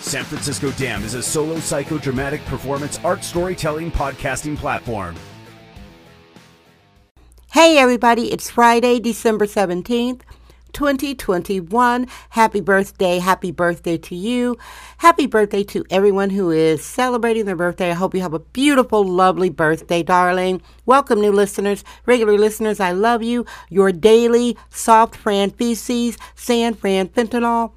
San Francisco Dam is a solo psychodramatic performance art storytelling podcasting platform. Hey, everybody, it's Friday, December 17th. 2021. Happy birthday. Happy birthday to you. Happy birthday to everyone who is celebrating their birthday. I hope you have a beautiful, lovely birthday, darling. Welcome, new listeners. Regular listeners, I love you. Your daily soft Fran feces, San Fran fentanyl.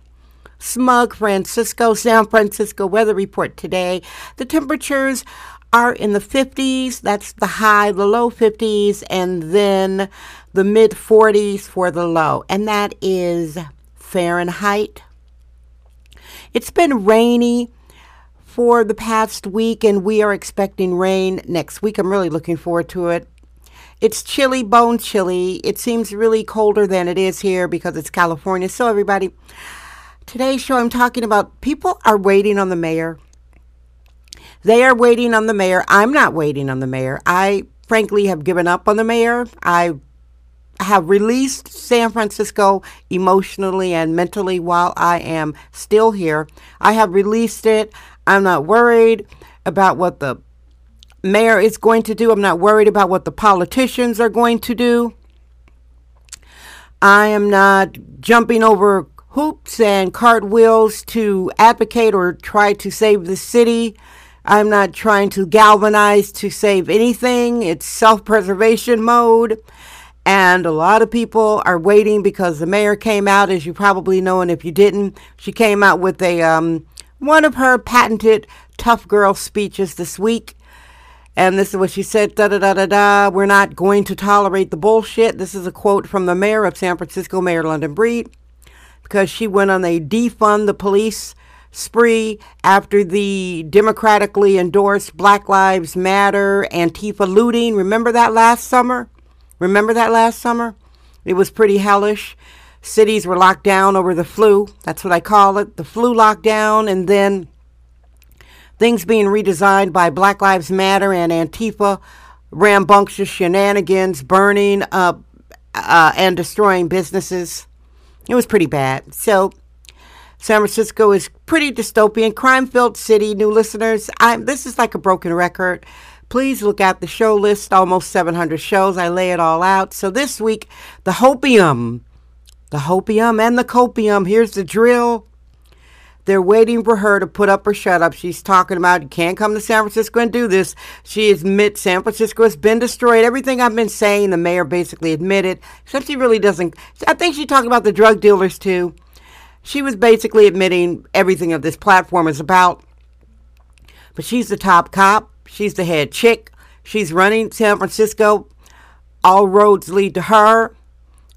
Smug Francisco, San Francisco weather report today. The temperatures are in the 50s. That's the high, the low 50s, and then the mid 40s for the low. And that is Fahrenheit. It's been rainy for the past week, and we are expecting rain next week. I'm really looking forward to it. It's chilly, bone chilly. It seems really colder than it is here because it's California. So, everybody, Today's show, I'm talking about people are waiting on the mayor. They are waiting on the mayor. I'm not waiting on the mayor. I frankly have given up on the mayor. I have released San Francisco emotionally and mentally while I am still here. I have released it. I'm not worried about what the mayor is going to do. I'm not worried about what the politicians are going to do. I am not jumping over hoops and cartwheels to advocate or try to save the city. I'm not trying to galvanize to save anything. It's self preservation mode. And a lot of people are waiting because the mayor came out, as you probably know, and if you didn't, she came out with a um, one of her patented tough girl speeches this week. And this is what she said da da da da da. We're not going to tolerate the bullshit. This is a quote from the mayor of San Francisco, Mayor London Breed because she went on a defund the police spree after the democratically endorsed Black Lives Matter Antifa looting. Remember that last summer? Remember that last summer? It was pretty hellish. Cities were locked down over the flu. That's what I call it. The flu lockdown, and then things being redesigned by Black Lives Matter and Antifa, rambunctious shenanigans, burning up uh, and destroying businesses. It was pretty bad. So, San Francisco is pretty dystopian, crime-filled city. New listeners, I'm, this is like a broken record. Please look at the show list, almost 700 shows. I lay it all out. So this week, the hopium, the hopium and the copium. Here's the drill. They're waiting for her to put up or shut up. She's talking about you can't come to San Francisco and do this. She admits San Francisco has been destroyed. Everything I've been saying, the mayor basically admitted, except she really doesn't. I think she talked about the drug dealers too. She was basically admitting everything of this platform is about. But she's the top cop. She's the head chick. She's running San Francisco. All roads lead to her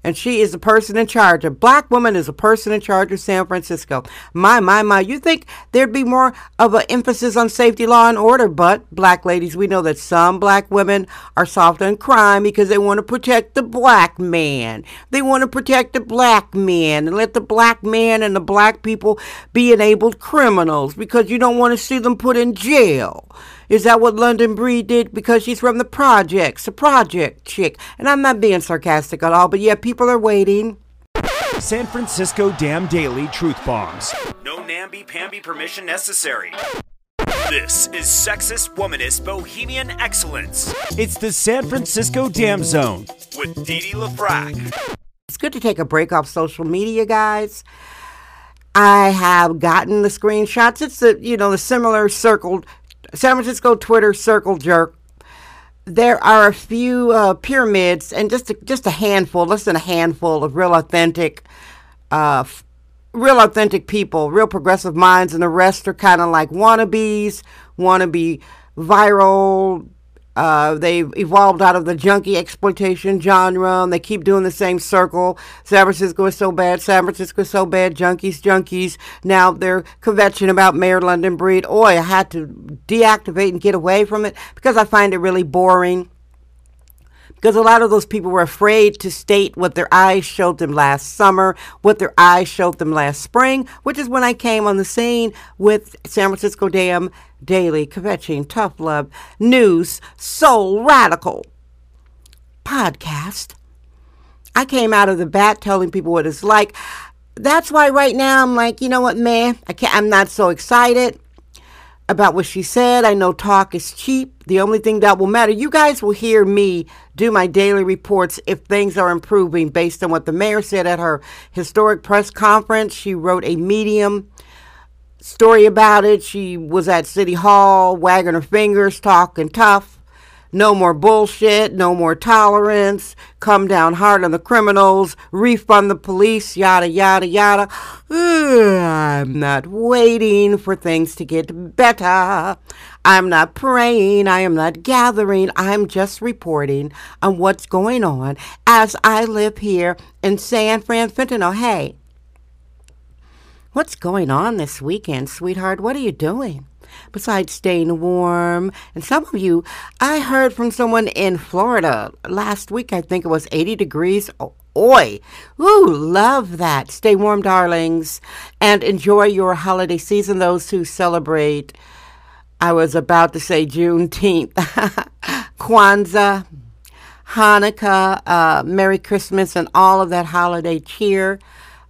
and she is the person in charge. A black woman is a person in charge of San Francisco. My, my, my. You think there'd be more of an emphasis on safety, law, and order, but black ladies, we know that some black women are soft on crime because they want to protect the black man. They want to protect the black man and let the black man and the black people be enabled criminals because you don't want to see them put in jail. Is that what London Breed did? Because she's from the projects, a project chick. And I'm not being sarcastic at all, but yeah, people are waiting. San Francisco Dam Daily Truth Bombs. No namby-pamby permission necessary. This is sexist, womanist, bohemian excellence. It's the San Francisco Dam Zone with Dee LaFrac. It's good to take a break off social media, guys. I have gotten the screenshots. It's the you know the similar circled San Francisco Twitter circle jerk. There are a few uh, pyramids and just a, just a handful, less than a handful of real authentic, uh, f- real authentic people, real progressive minds, and the rest are kind of like wannabes, wannabe viral Uh, they've evolved out of the junkie exploitation genre, and they keep doing the same circle. San Francisco is so bad. San Francisco is so bad. Junkies, junkies. Now they're kvetching about Mayor London Breed. Oi, I had to deactivate and get away from it because I find it really boring because a lot of those people were afraid to state what their eyes showed them last summer, what their eyes showed them last spring, which is when I came on the scene with San Francisco Dam Daily, Kvetching, Tough Love, News, Soul Radical podcast. I came out of the bat telling people what it's like. That's why right now I'm like, you know what, man, I can't, I'm not so excited about what she said. I know talk is cheap. The only thing that will matter, you guys will hear me do my daily reports if things are improving based on what the mayor said at her historic press conference. She wrote a medium story about it. She was at City Hall, wagging her fingers, talking tough. No more bullshit, no more tolerance, come down hard on the criminals, refund the police, yada, yada, yada. Ugh, I'm not waiting for things to get better. I'm not praying. I am not gathering. I'm just reporting on what's going on as I live here in San Francisco. Hey, what's going on this weekend, sweetheart? What are you doing? besides staying warm. And some of you, I heard from someone in Florida last week, I think it was 80 degrees. Oh, Oi! Ooh, love that. Stay warm, darlings, and enjoy your holiday season. Those who celebrate, I was about to say Juneteenth, Kwanzaa, Hanukkah, uh, Merry Christmas, and all of that holiday cheer.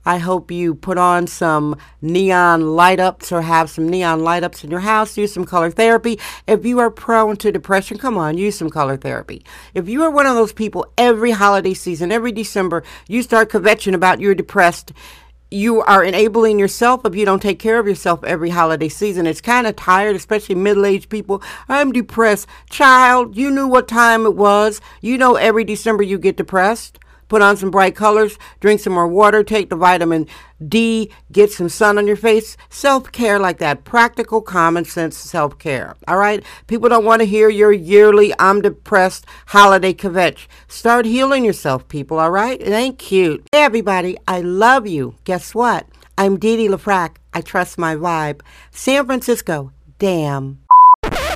I hope you put on some neon light ups or have some neon light ups in your house. Use some color therapy. If you are prone to depression, come on, use some color therapy. If you are one of those people every holiday season, every December, you start kvetching about you're depressed you are enabling yourself if you don't take care of yourself every holiday season. It's kind of tired, especially middle aged people. I'm depressed. Child, you knew what time it was. You know every December you get depressed put on some bright colors, drink some more water, take the vitamin D, get some sun on your face. Self care like that. Practical, common sense self care. All right? People don't want to hear your yearly I'm depressed holiday kvetch. Start healing yourself, people. All right? It ain't cute. Hey, everybody, I love you. Guess what? I'm Dee Dee LaFrac. I trust my vibe. San Francisco, damn.